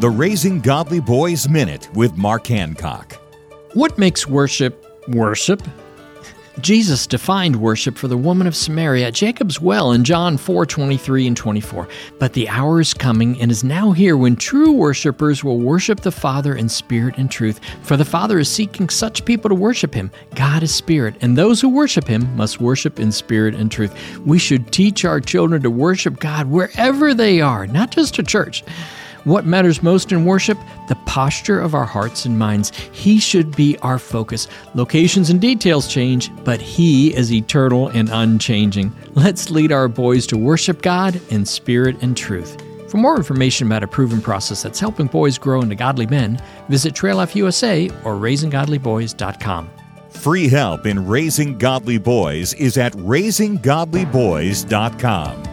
the Raising Godly Boys Minute with Mark Hancock. What makes worship worship? Jesus defined worship for the woman of Samaria at Jacob's well in John 4 23 and 24. But the hour is coming and is now here when true worshipers will worship the Father in spirit and truth. For the Father is seeking such people to worship Him. God is spirit, and those who worship Him must worship in spirit and truth. We should teach our children to worship God wherever they are, not just a church. What matters most in worship? The posture of our hearts and minds. He should be our focus. Locations and details change, but He is eternal and unchanging. Let's lead our boys to worship God in spirit and truth. For more information about a proven process that's helping boys grow into godly men, visit Trail Life USA or RaisingGodlyBoys.com. Free help in raising godly boys is at raisinggodlyboys.com.